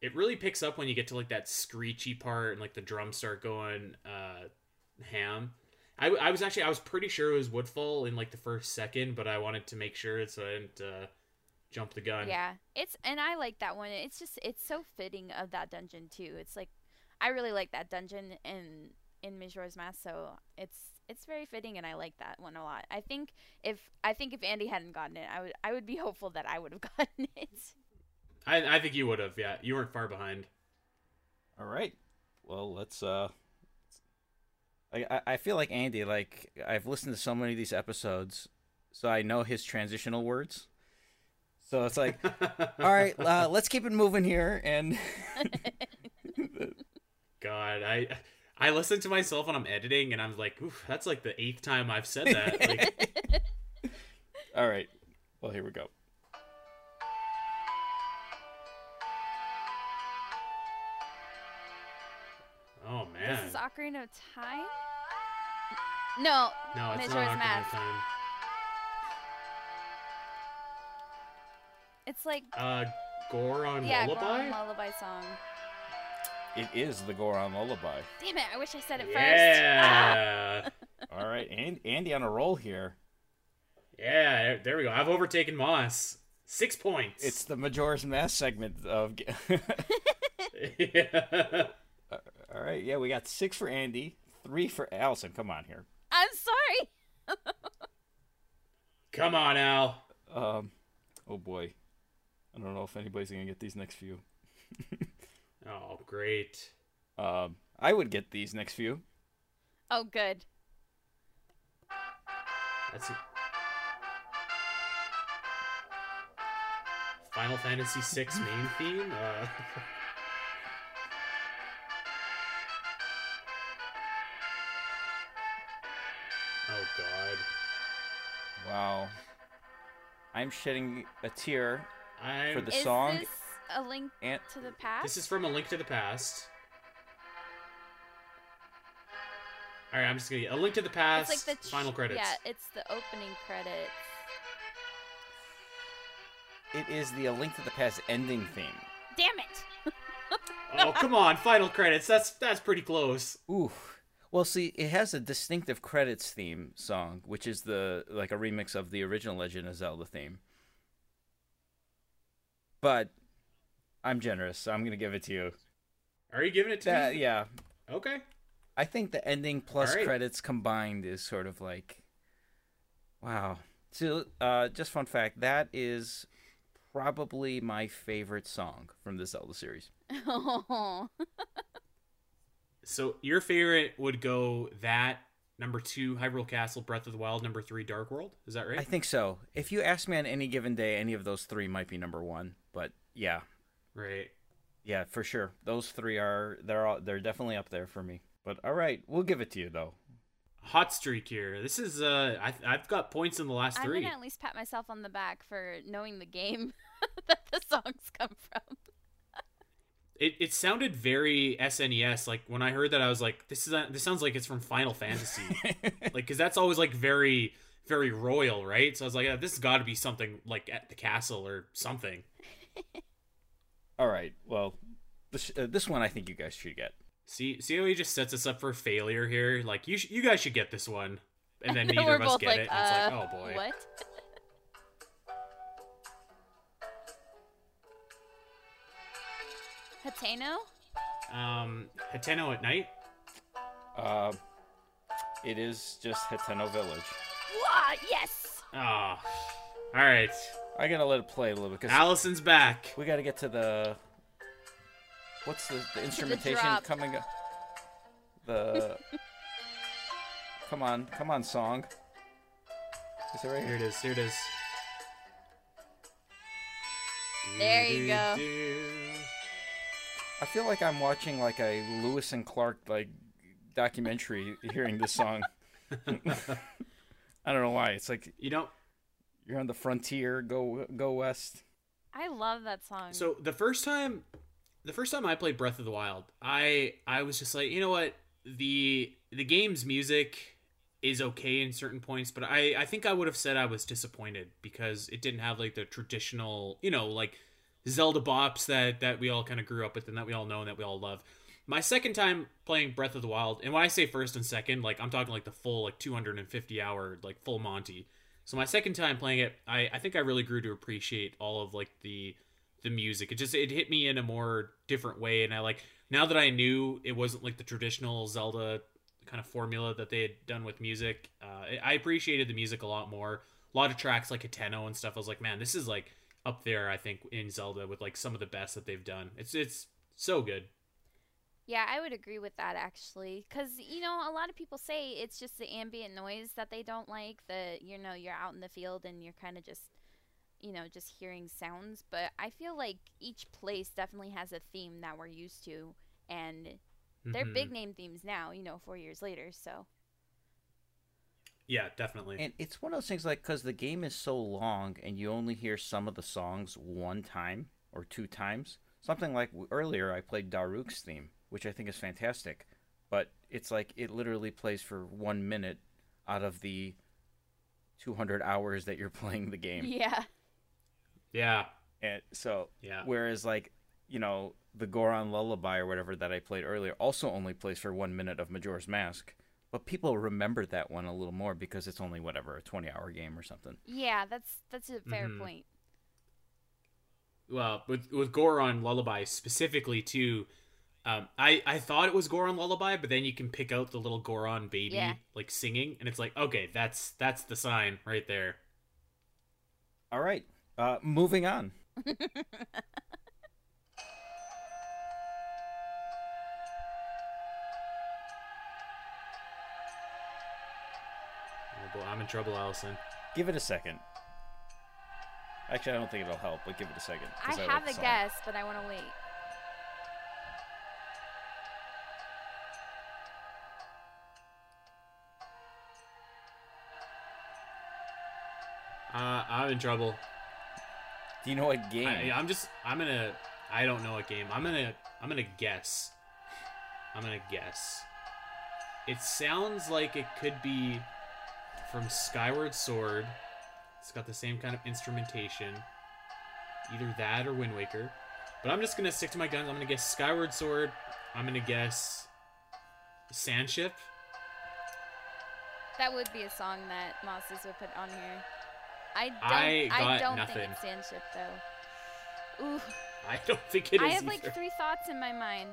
It really picks up when you get to like that screechy part and like the drums start going uh ham. I, I was actually I was pretty sure it was Woodfall in like the first second, but I wanted to make sure so I didn't uh, jump the gun. Yeah, it's and I like that one. It's just it's so fitting of that dungeon too. It's like I really like that dungeon in in Majora's Mask, so it's it's very fitting, and I like that one a lot. I think if I think if Andy hadn't gotten it, I would I would be (laughs) hopeful that I would have (laughs) gotten it. I I think you would have. Yeah, you weren't far behind. All right. Well, let's. uh I I- I feel like Andy. Like I've listened to so many of these episodes, so I know his transitional words. So it's like, (laughs) all right, uh, let's keep it moving here. And God, I I listen to myself when I'm editing, and I'm like, Oof, that's like the eighth time I've said that. (laughs) Like, all right. Well, here we go. oh man, This is Ocarina of Time. No, no, it's Majora's not Ocarina of Time. it's like Uh, Goron yeah, Lullaby. Goron Lullaby song. It is the Goron Lullaby. Damn it! I wish I said it first. yeah, (laughs) All right, and Andy on a roll here. yeah. there- There we go. I've overtaken Moss. Six points. It's the Majora's Mask segment of. (laughs) yeah. All right, yeah, we got six for Andy, three for Alasyn. Come on here. I'm sorry. (laughs) Come on, Al. Um, oh boy, I don't know if anybody's gonna get these next few. Oh, great. Um, I would get these next few. Oh, good. That's it. Final Fantasy VI (laughs) main theme. Uh, (laughs) oh God. Wow, I'm shedding a tear I'm. for the Is song. this a link And to the past? This is from A Link to the Past. All right, I'm just gonna. A Link to the Past. It's like the ch- final credits. Yeah, it's the opening credits. it is the A Link to the Past ending theme. Damn it! (laughs) oh come on, final credits. That's that's pretty close. Ooh. Well, see, it has a distinctive credits theme song, which is the like a remix of the original Legend of Zelda theme. But I'm generous, so I'm gonna give it to you. Are you giving it to That, me? yeah, Okay. I think the ending plus Alright. credits combined is sort of like, wow. So, uh, just fun fact, that is probably my favorite song from the Zelda series. (laughs) Oh, So your favorite would go that number two, Hyrule Castle, Breath of the Wild, number three, Dark World. Is that right? I think so. If you ask me on any given day, any of those three might be number one. But yeah, right. yeah, for sure. Those three are they're all, they're definitely up there for me. But all right, we'll give it to you though. Hot streak here. This is uh, I, I've got points in the last three. I'm three. gonna at least pat myself on the back for knowing the game (laughs) that the songs come from. It, it sounded very SNES. Like when I heard that, I was like, "This is this sounds like it's from Final Fantasy." (laughs) like, because that's always like very very royal, right? So I was like, yeah, "This has got to be something like at the castle or something." (laughs) all right, well, this uh, this one I think you guys should get. See, see how he just sets us up for failure here. Like you, sh- you guys should get this one, and then (laughs) And neither we're of us both get like, it. And it's like, uh, oh boy. What? Hateno? Um, Hateno at night. Uh, it is just Hateno Village. Wah, yes! Ah, all right. I gotta let it play a little bit because Alasyn's back. we gotta get to the what's the, the instrumentation drop. coming up. The (laughs) come on, come on, song. Is it right Here here? it is. Here it is. There you go. I feel like I'm watching like a Lewis and Clark like documentary hearing this song. (laughs) (laughs) I don't know why. It's like You don't know, you're on the frontier, go go west. I love that song. So the first time, the first time I played Breath of the Wild, I I was just like, you know what, the the game's music is okay in certain points, but I I think I would have said I was disappointed because it didn't have like the traditional, you know, like Zelda bops that that we all kind of grew up with and that we all know and that we all love. My second time playing Breath of the Wild, and when I say first and second, like I'm talking like the full like 250 hour like full Monty. So my second time playing it, I, I think I really grew to appreciate all of like the the music. It just it hit me in a more different way, and I like now that I knew it wasn't like the traditional Zelda kind of formula that they had done with music. Uh, I appreciated the music a lot more. A lot of tracks like Hateno and stuff. I was like, man, this is like up there. I think in Zelda with like some of the best that they've done. It's it's so good. Yeah, I would agree with that actually, because you know a lot of people say it's just the ambient noise that they don't like. The you know you're out in the field and you're kind of just you know just hearing sounds. But I feel like each place definitely has a theme that we're used to, and they're Mhm. big name themes now. You know, four years later. So Yeah, definitely. And it's one of those things like because the game is so long and you only hear some of the songs one time or two times. Something like earlier, I played Daruk's theme, which I think is fantastic, but it's like it literally plays for one minute out of the 200 hours that you're (laughs) playing the game. yeah, yeah, And so, yeah. whereas like you know the Goron Lullaby or whatever that I played earlier also only plays for one minute of Majora's Mask, but people remember that one a little more because it's only whatever a 20 hour game or something. yeah, that's that's a fair Mhm. point. well with with Goron Lullaby specifically too. Um, I I thought it was Goron Lullaby, but then you can pick out the little Goron baby Yeah. like singing, and it's like okay, that's that's the sign right there. All right, uh, moving on. (laughs) Oh boy, I'm in trouble, Alasyn. Give it a second. Actually, I don't think it'll help, but give it a second. I have like a song. guess, but I want to wait. Uh, I'm in trouble. Do you know what game? I, I'm just I'm gonna I don't know what game. I'm gonna I'm gonna guess. I'm gonna guess. It sounds like it could be from Skyward Sword. It's got the same kind of instrumentation. Either that or Wind Waker. But I'm just gonna stick to my guns. I'm gonna guess Skyward Sword. I'm gonna guess Sandship. That would be a song that Mases would put on here. I don't. I got don't nothing. think it's Sandship though. Ooh, I don't think it is I have either. like three thoughts in my mind.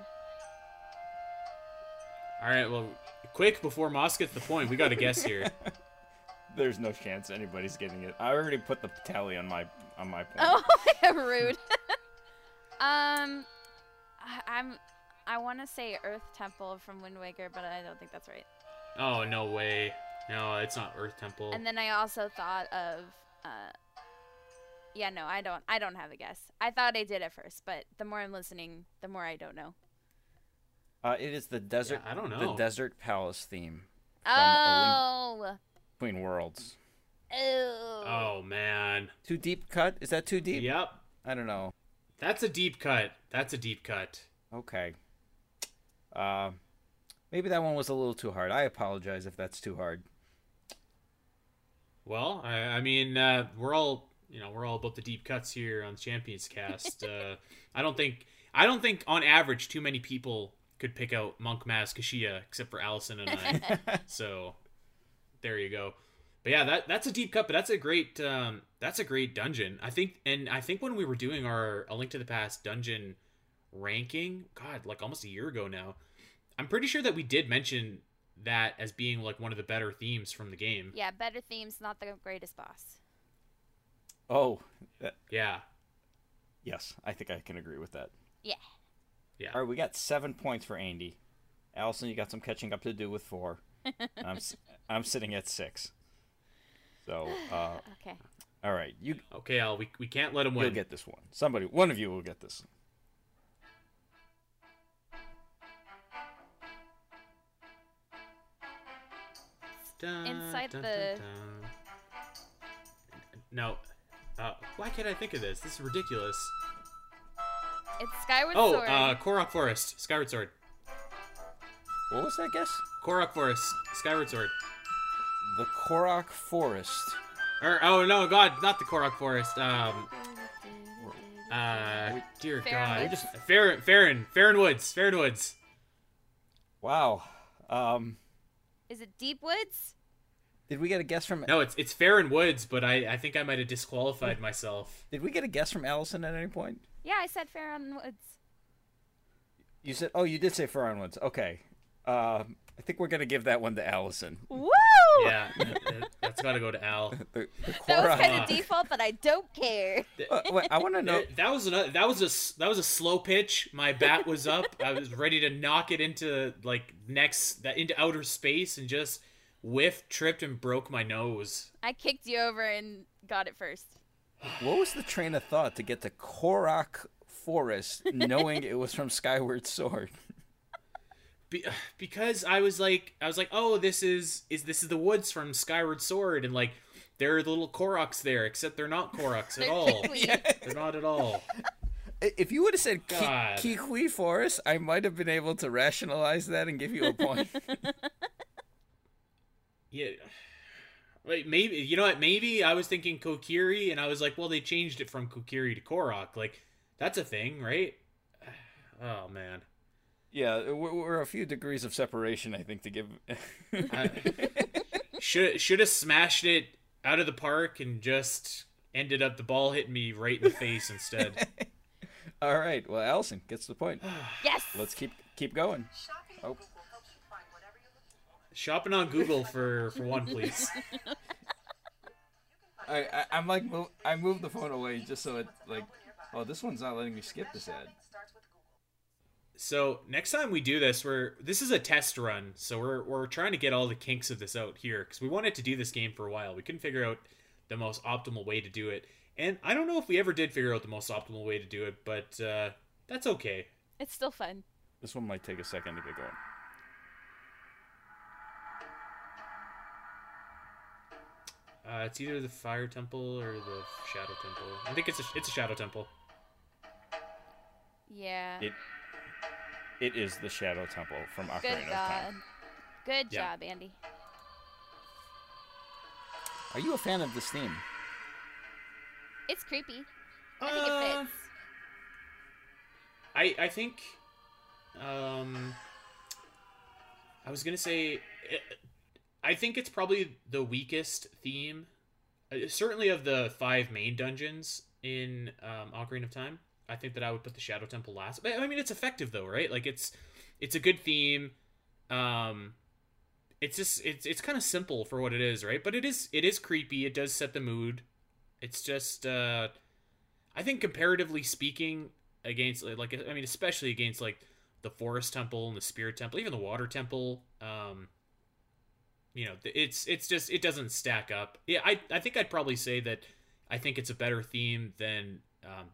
All right, well, quick before Moss gets the point, we got to guess here. (laughs) There's no chance anybody's getting it. I already put the tally on my on my point. Oh, (laughs) rude. (laughs) um, I, I'm. I want to say Earth Temple from Wind Waker, but I don't think that's right. Oh no way! No, it's not Earth Temple. And then I also thought of. Uh, yeah, no, I don't. I don't have a guess. I thought I did at first, but the more I'm listening, the more I don't know. Uh, it is the desert. I don't know The desert palace theme from A Link Oh. Between Worlds. Oh. oh man. Too deep cut? Is that too deep? Yep. I don't know. That's a deep cut. That's a deep cut. Okay. Uh, maybe that one was a little too hard. I apologize if that's too hard. Well, I, I mean, uh, we're all you know, we're all about the deep cuts here on the Champions Cast. (laughs) uh, I don't think I don't think on average too many people could pick out Monk Maz Koshia except for Alasyn and I. (laughs) so there you go. But yeah, that that's a deep cut, but that's a great um, that's a great dungeon. I think, and I think when we were doing our A Link to the Past dungeon ranking, God, like almost a year ago now, I'm pretty sure that we did mention that as being like one of the better themes from the game. Yeah, better themes, not the greatest boss. Oh, that, Yeah, yes. I think I can agree with that. Yeah. yeah. All right, we got seven points for Andy. Alasyn, you got some catching up to do with four. (laughs) I'm s- I'm sitting at six. So, uh, Okay. all right, you Okay, Al, we, we can't let him win. you'll get this one. Somebody, one of you will get this. Dun, Inside dun, the- dun, dun. No. Uh, why can't I think of this? This is ridiculous. It's Skyward Oh, Sword. uh, Korok Forest, Skyward Sword. What was that guess? Korok Forest, Skyward Sword. The Korok Forest. Or oh no, God, not the Korok Forest. Um, uh, dear Faron God, Woods? Faron, Faron, Faron Woods, Faron Woods. Wow. Um, Is it Deep Woods? did we get a guess from? No, it's it's Faron Woods, but I I think I might have disqualified myself. Did we get a guess from Alasyn at any point? Yeah, I said Faron Woods. You said, oh, you did say Faron Woods. Okay. Um, I think we're gonna give that one to Alasyn. Woo! Yeah, that- that's got to go to Al. (laughs) The, the (laughs) That was kind of default, but I don't care. (laughs) Uh, wait, I want to know. That- That was another, that was a s- that was a slow pitch. My bat was up. I was ready to knock it into like next that into outer space and just whiffed, tripped, and broke my nose. I kicked you over and got it first. What was the train of thought to get to Korok Forest, knowing it was from Skyward Sword? Be- (sighs) because I was like, I was like, oh, this is is this is the woods from Skyward Sword, and like there are the little Koroks there, except they're not Koroks at They're all. (laughs) Kikwi. They're not at all. If you would have said Ki- God. Kikwi Forest, I might have been able to rationalize that and give you a point. (laughs) Yeah. Wait, maybe you know what? Maybe I was thinking Kokiri, and I was like, well, they changed it from Kokiri to Korok. Like, that's a thing, right? (sighs) Oh man. Yeah, we're, we're a few degrees of separation, I think, to give. (laughs) Should should have smashed it out of the park and just ended up the ball hitting me right in the face instead. (laughs) All right, well, Alasyn gets the point. (sighs) Yes. Let's keep keep going. Shopping Oh. on Google helps you find whatever you're looking for. Shopping on Google for for one, please. (laughs) I, I I'm like move, I moved the phone away just so it like. Oh, this one's not letting me skip this ad. Shopping starts with Google. So next time we do this, we're this is a test run, so we're we're trying to get all the kinks of this out here because we wanted to do this game for a while. We couldn't figure out the most optimal way to do it, and I don't know if we ever did figure out the most optimal way to do it, but uh, that's okay. It's still fun. This one might take a second to get going. Uh, it's either the fire temple or the shadow temple. I think it's a it's a shadow temple. Yeah. It it is the Shadow Temple from Ocarina Good of God. Time. Good Yeah. job, Andy. Are you a fan of this theme? It's creepy. I think Uh, it fits. I I think um I was gonna say eh, I think it's probably the weakest theme, uh, certainly of the five main dungeons in um, Ocarina of Time. I think that I would put the Shadow Temple last. But I mean, it's effective though, right? Like it's it's a good theme. Um, it's just it's it's kind of simple for what it is, right? But it is it is creepy. It does set the mood. It's just uh, I think comparatively speaking, against like I mean, especially against like the Forest Temple and the Spirit Temple, even the Water Temple. Um, you know, it's it's just it doesn't stack up. Yeah, I I think I'd probably say that I think it's a better theme than um,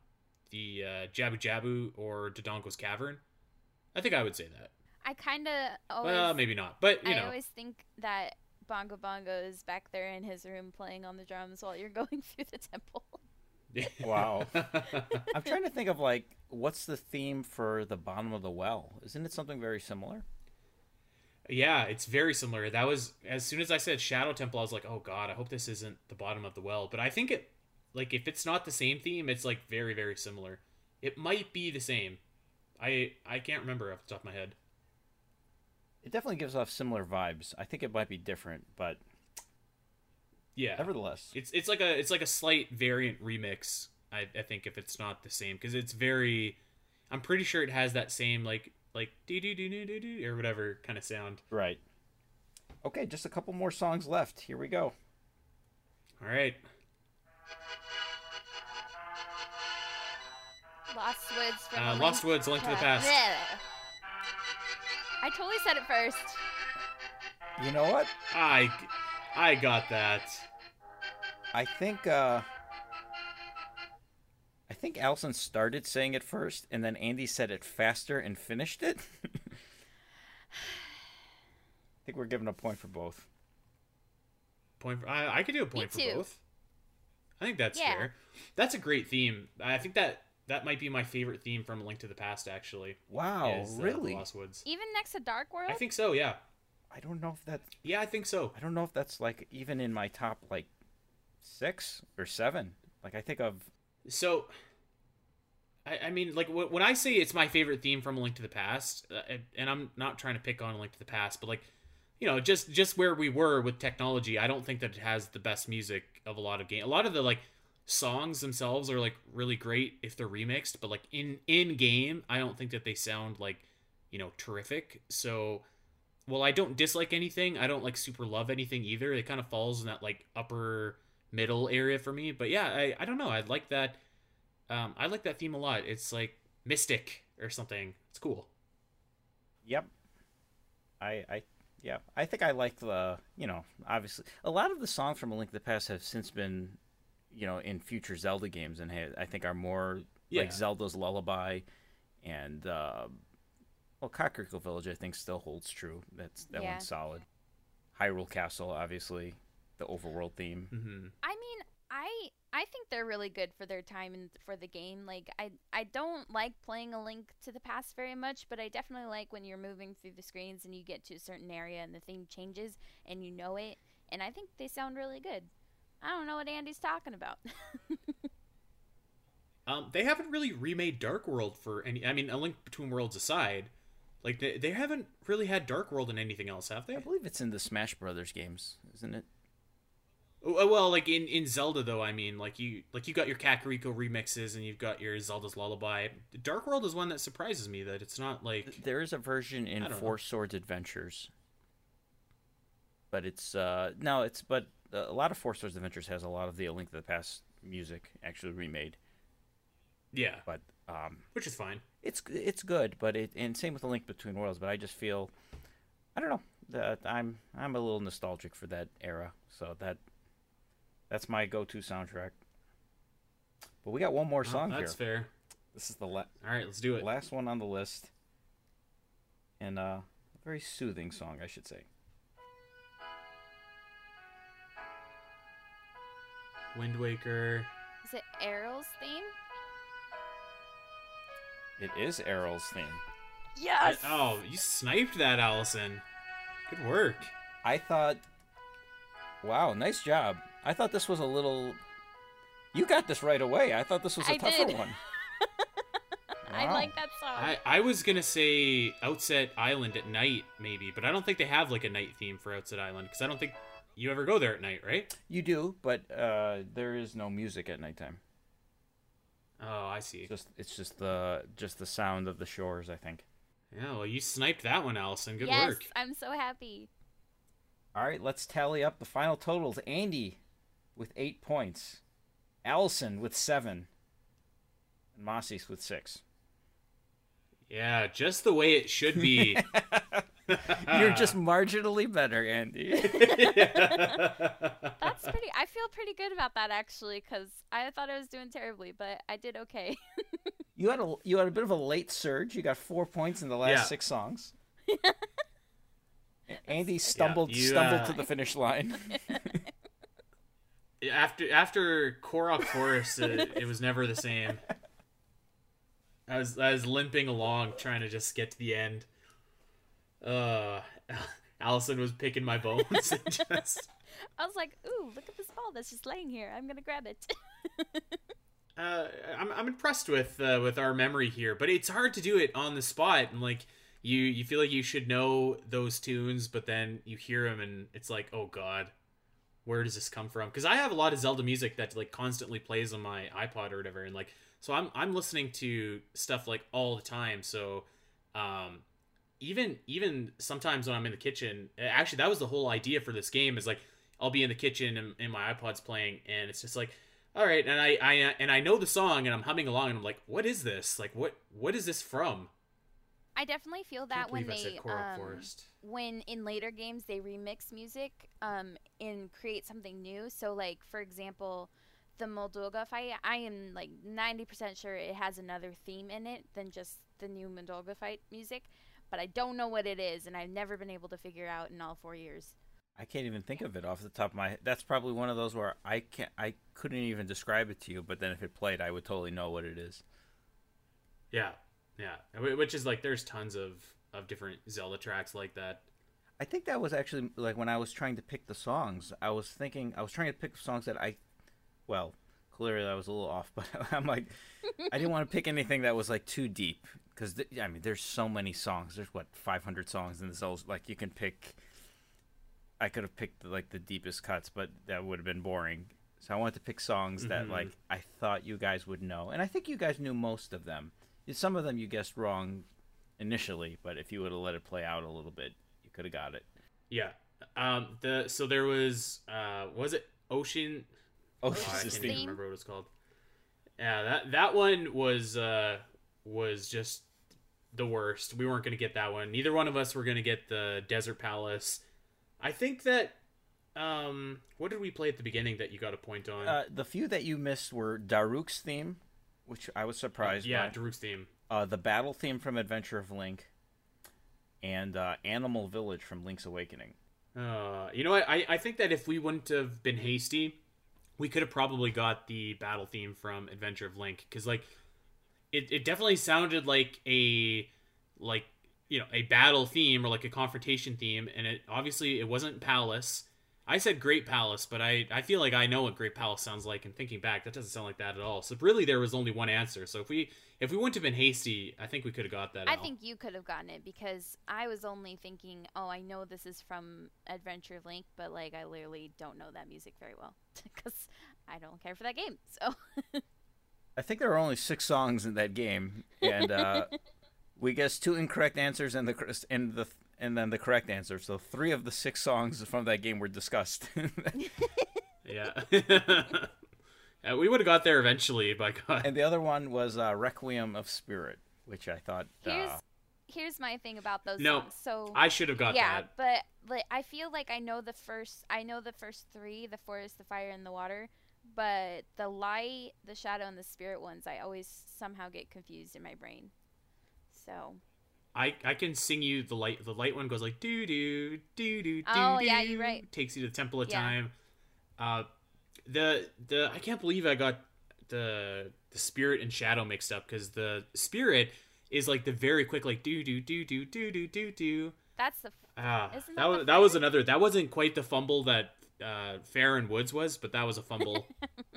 the uh, Jabu Jabu or Dodongo's Cavern. I think I would say that. I kind of always. Well, maybe not, but you I know, always think that Bongo Bongo is back there in his room playing on the drums while you're (laughs) going through the temple. (laughs) Wow. (laughs) I'm trying to think of like what's the theme for the bottom of the well? Isn't it something very similar? yeah, it's very similar. That was as soon as I said Shadow Temple, I was like, oh god, I hope this isn't the bottom of the well. But I think it, like, if it's not the same theme, it's like very very similar. It might be the same. I I can't remember off the top of my head. It definitely gives off similar vibes. I think it might be different, but Yeah, nevertheless, It's it's like a it's like a slight variant remix. I, I think if it's not the same because it's very, I'm pretty sure it has that same like like doo doo doo doo doo doo or whatever kind of sound. right. Okay, just a couple more songs left. Here we go. All right, Lost Woods from uh, the Lost Link- Woods, Link to the Past. bleh. I totally said it first. You know what? I I got that. I think uh I think Alasyn started saying it first and then Andy said it faster and finished it. (laughs) I think we're giving a point for both. point. For, I I could do a point for too. both. I think that's Yeah. fair. That's a great theme. I think that that might be my favorite theme from Link to the Past. Actually, Wow, is, uh, really? the Lost Woods. Even next to Dark World. I think so. Yeah. I don't know if that. Yeah, I think so. I don't know if that's like even in my top like six or seven. Like I think of So, I, I mean, like wh- when I say it's my favorite theme from Link to the Past, uh, and- and I'm not trying to pick on Link to the Past, but like, you know, just just where we were with technology, I don't think that it has the best music of a lot of game. A lot of the like songs themselves are like really great if they're remixed, but like in in game, I don't think that they sound like you know terrific. So. Well, I don't dislike anything. I don't like super love anything either. It kind of falls in that like upper middle area for me. But yeah, I, I don't know. I like that. Um, I like that theme a lot. It's like mystic or something. It's cool. Yep. I I yeah. I think I like the you know obviously a lot of the songs from A Link to the Past have since been you know in future Zelda games and ha- I think are more Yeah. like Zelda's Lullaby and uh, well Kakariko Village I think still holds true. That's that Yeah. one's solid. Hyrule Castle obviously the overworld theme. hmm I mean, I I think they're really good for their time and for the game. Like I I don't like playing a Link to the Past very much, but I definitely like when you're moving through the screens and you get to a certain area and the theme changes and you know it. And I think they sound really good. I don't know what Andy's talking about. (laughs) Um, they haven't really remade Dark World for any. I mean, A Link Between Worlds aside, like they, they haven't really had Dark World in anything else, have they? I believe it's in the Smash Brothers games, isn't it? Oh, well, like in, in Zelda though, I mean, like you like you got your Kakariko remixes and you've got your Zelda's Lullaby. Dark World is one that surprises me that it's not like There is a version in don't know. Four Swords Adventures, but it's uh no, it's but uh, a lot of Four Swords Adventures has a lot of the Link to the Past music actually remade. yeah, But um, which is fine. it's it's good. But it and same with the Link Between Worlds. But I just feel, I don't know that I'm I'm a little nostalgic for that era. So that that's my go-to soundtrack. But we got one more Oh, song that's here. fair. This is the la- All right, let's do it. last one on the list, and uh, a very soothing song, I should say. Wind Waker. Is it Aryll's theme? It is Aryll's theme. Yes. Oh, you sniped that, Alasyn. Good work. I thought, wow, nice job. I thought this was a little. You got this right away. I thought this was a I tougher did. one. (laughs) I like that song. I, I was gonna say Outset Island at night, maybe, but I don't think they have like a night theme for Outset Island because I don't think you ever go there at night, right? You do, but uh, there is no music at nighttime. Oh, I see. It's just it's just the just the sound of the shores. I think. Yeah, well, you sniped that one, Alasyn. Good yes, work. I'm so happy. All right, let's tally up the final totals. Andy with eight points, Alasyn with seven, and Mases with six. Yeah, just the way it should be. (laughs) You're just marginally better, Andy. (laughs) That's pretty. I feel pretty good about that actually, because I thought I was doing terribly, but I did okay. (laughs) you had a you had a bit of a late surge. You got four points in the last Yeah. six songs. Andy stumbled you, stumbled uh, to the finish line. After after Korok Forest, it, it was never the same. I was I was limping along trying to just get to the end. Uh, (laughs) Alasyn was picking my bones and (laughs) just. I was like, "Ooh, look at this ball that's just laying here. I'm gonna grab it." (laughs) Uh, I'm I'm impressed with uh, with our memory here, but it's hard to do it on the spot and like you you feel like you should know those tunes, but then you hear them and it's like, oh god, where does this come from? Because I have a lot of Zelda music that like constantly plays on my iPod or whatever, and like so I'm I'm listening to stuff like all the time. So, um, even even sometimes when I'm in the kitchen, actually that was the whole idea for this game is like I'll be in the kitchen and, and my iPod's playing, and it's just like all right and I, I and i know the song and i'm humming along and i'm like what is this like what what is this from I definitely feel that when believe I said they Korok um, when in later games they remix music um and create something new. So like for example, the Molduga fight, I am like 90% sure it has another theme in it than just the new Molduga fight music, but I don't know what it is and I've never been able to figure out in all 4 years. I can't even think of it off the top of my head. That's probably one of those where I can't, I couldn't even describe it to you. But then if it played, I would totally know what it is. Yeah, yeah. Which is like there's tons of of different Zelda tracks like that. I think that was actually like when I was trying to pick the songs. I was thinking I was trying to pick songs that I, well, clearly I was a little off, (laughs) but I'm like, I didn't want to pick anything that was like too deep because th- I mean, there's so many songs. There's what 500 songs in this. whole- Like you can pick. I could have picked like the deepest cuts, but that would have been boring. So I wanted to pick songs that Mhm. like I thought you guys would know, and I think you guys knew most of them. Some of them you guessed wrong initially, but if you would have let it play out a little bit, you could have got it. Yeah. Um. The so there was uh was it Ocean Oh, Oh, I can't even remember what it's called. Yeah, that that one was uh was just the worst. We weren't gonna get that one. Neither one of us were gonna get the Desert Palace. I think that um what did we play at the beginning that you got a point on? Uh, the few that you missed were Daruk's theme, which I was surprised yeah, by. Daruk's theme. Uh, the battle theme from Adventure of Link, and uh, Animal Village from Link's Awakening. Uh, you know what? I, I think that if we wouldn't have been hasty, we could have probably got the battle theme from Adventure of Link because like it, it definitely sounded like a like you know a battle theme or like a confrontation theme, and it obviously it wasn't Palace. I said Great Palace, but I, I feel like I know what Great Palace sounds like. And thinking back, that doesn't sound like that at all. So really, there was only one answer. So if we if we wouldn't have been hasty, I think we could have got that. I out. think you could have gotten it because I was only thinking, oh, I know this is from Adventure Link, but like I literally don't know that music very well (laughs) because I don't care for that game. So I think there are only six songs in that game, and uh, (laughs) we guessed two incorrect answers and the and the and then the correct answer. So three of the six songs from that game were discussed. (laughs) Yeah. (laughs) yeah we would have got there eventually, by God. and the other one was uh, Requiem of Spirit, which I thought. here's Uh, here's my thing about those No, songs. So I should have got yeah, that. but like I feel like I know the first I know the first three, the forest, the fire, and the water. But the light, the shadow, and the spirit ones, I always somehow get confused in my brain. So I, I can sing you the light. The light one goes like doo doo doo doo doo. Oh, yeah, you're right. Takes you to the Temple of Yeah. Time. Uh, the the I can't believe I got the the spirit and shadow mixed up because the spirit is like the very quick like doo doo doo doo doo doo doo doo. that's the Ah, Isn't that that was the that was fire? another. That wasn't quite the fumble that uh, Faron Woods was, but that was a fumble.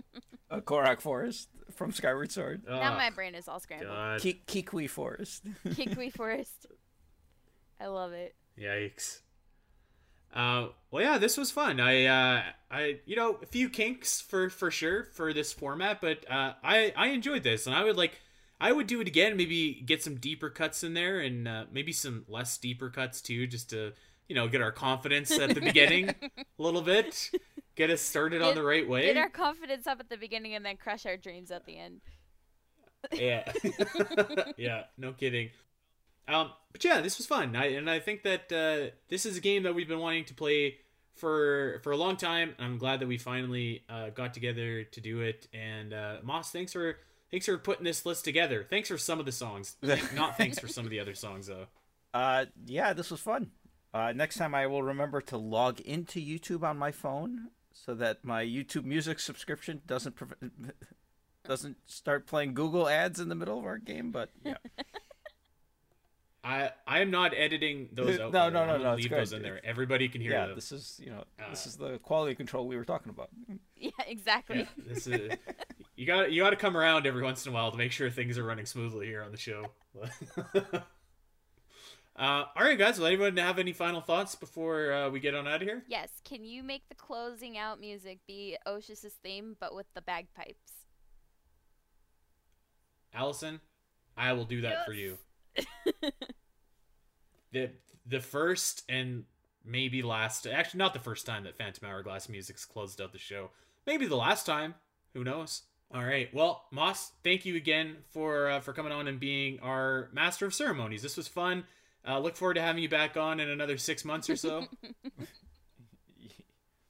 (laughs) uh, Korak Forest from Skyward Sword. now Oh, my brain is all scrambled. God. Ki- Kikwi Forest. (laughs) Kikwi Forest. I love it. Yikes. Uh, well, yeah, this was fun. I, uh, I, you know, a few kinks for for sure for this format, but uh, I I enjoyed this, and I would like, I would do it again. Maybe get some deeper cuts in there, and uh, maybe some less deeper cuts too, just to you know get our confidence at the beginning (laughs) a little bit, get us started on the right way. Get our confidence up at the beginning and then crush our dreams at the end. (laughs) yeah. (laughs) Yeah no kidding. Um but yeah this was fun. I, and i think that uh this is a game that we've been wanting to play for for a long time i'm glad that we finally uh got together to do it. And uh moss thanks for thanks for putting this list together. Thanks for some of the songs. (laughs) Not thanks for some of the other songs though. Uh, yeah, this was fun. Uh, next time I will remember to log into YouTube on my phone so that my YouTube Music subscription doesn't prevent (laughs) doesn't start playing Google ads in the middle of our game. But yeah, (laughs) i i am not editing those (laughs) out No, by no, no, I'm no, leave good. those in there everybody can hear yeah, them this is you know this Uh, is the quality control we were talking about. Yeah, exactly. Yeah, this is you got you got to come around every once in a while to make sure things are running smoothly here on the show. Uh, all right, guys. Will anyone have any final thoughts before uh, we get on out of here? Yes, can you make the closing out music be Oshus's theme but with the bagpipes? Alasyn, I will do that for you. (laughs) the The first and maybe last, actually not the first time that Phantom Hourglass music's closed out the show. Maybe the last time. Who knows? All right. Well, Moss, thank you again for uh, for coming on and being our master of ceremonies. This was fun. Uh, look forward to having you back on in another six months or so. (laughs)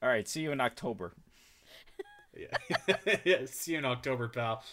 All right, see you in October. (laughs) yeah. (laughs) yeah. See you in October, pal.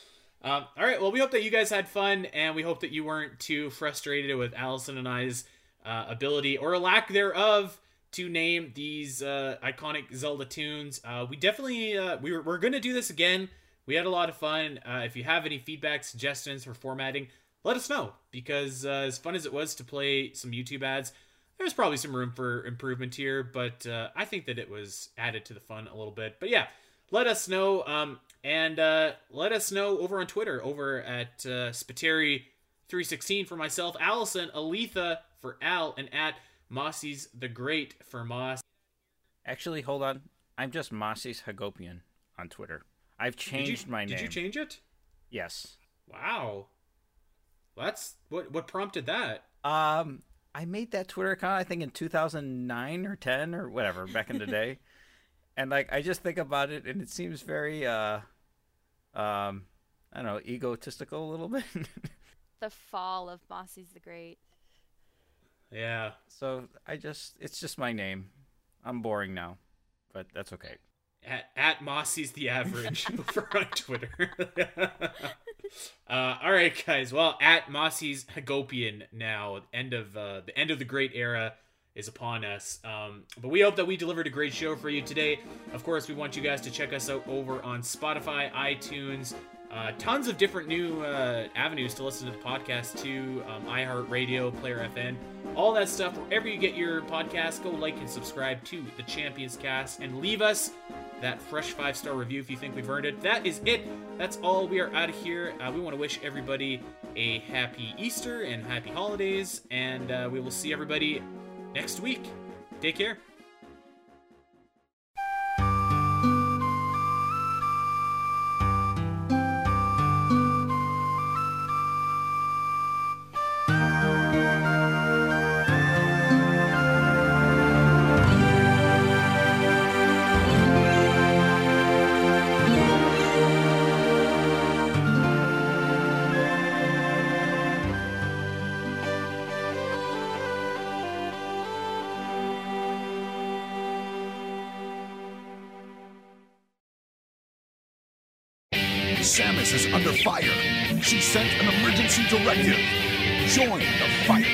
Um, all right. Well, we hope that you guys had fun, and we hope that you weren't too frustrated with Alasyn and I's uh, ability or lack thereof to name these uh, iconic Zelda tunes. Uh, we definitely uh, we were, we're gonna do this again. We had a lot of fun. Uh, if you have any feedback, suggestions for formatting, let us know because uh, as fun as it was to play some YouTube ads, there's probably some room for improvement here. But uh, I think that it was added to the fun a little bit. But yeah, let us know um, and uh, let us know over on Twitter over at uh, Spiteri316 for myself, Alasyn, Eletha for Al, and at Mases the Great for Moss. Actually, hold on. I'm just Mases Hagopian on Twitter. I've Did you, changed my name. Did you change it? Yes. Wow. Well, that's what what prompted that. Um, I made that Twitter account I think in 2009 or 10 or whatever back in the day, (laughs) and like I just think about it, and it seems very uh, um, I don't know, egotistical a little bit. (laughs) The fall of Mases the Great. Yeah. so I just it's just my name. I'm boring now, but that's okay. At, at Mases the average (laughs) over on Twitter. (laughs) uh, all right, guys. Well, at Mases Hagopian now. End of uh, the end of the great era is upon us. Um, but we hope that we delivered a great show for you today. Of course, we want you guys to check us out over on Spotify, iTunes, uh, tons of different new uh, avenues to listen to the podcast to um, iHeartRadio, Player FM, all that stuff. Wherever you get your podcast, go like and subscribe to the Champions Cast and leave us that fresh five star review if you think we've earned it. That is it. That's all. We are out of here. Uh, we want to wish everybody a happy Easter and happy holidays, and uh, we will see everybody next week. Take care. She sent an emergency directive. Join the fight.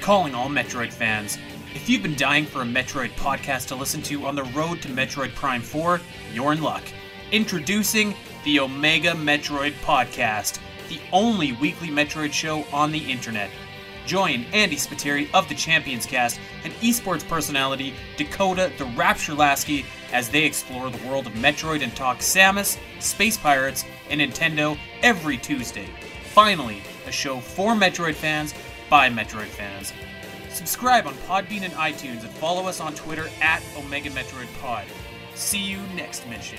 Calling all Metroid fans. If you've been dying for a Metroid podcast to listen to on the road to Metroid Prime 4, you're in luck. Introducing the Omega Metroid Podcast, the only weekly Metroid show on the internet. Join Andy Spiteri of the Champions Cast and esports personality Dakota the Rapture Lasky as they explore the world of Metroid and talk Samus, Space Pirates, and Nintendo every Tuesday. Finally, a show for Metroid fans by Metroid fans. Subscribe on Podbean and iTunes and follow us on Twitter at Omega Metroid Pod. See you next mission.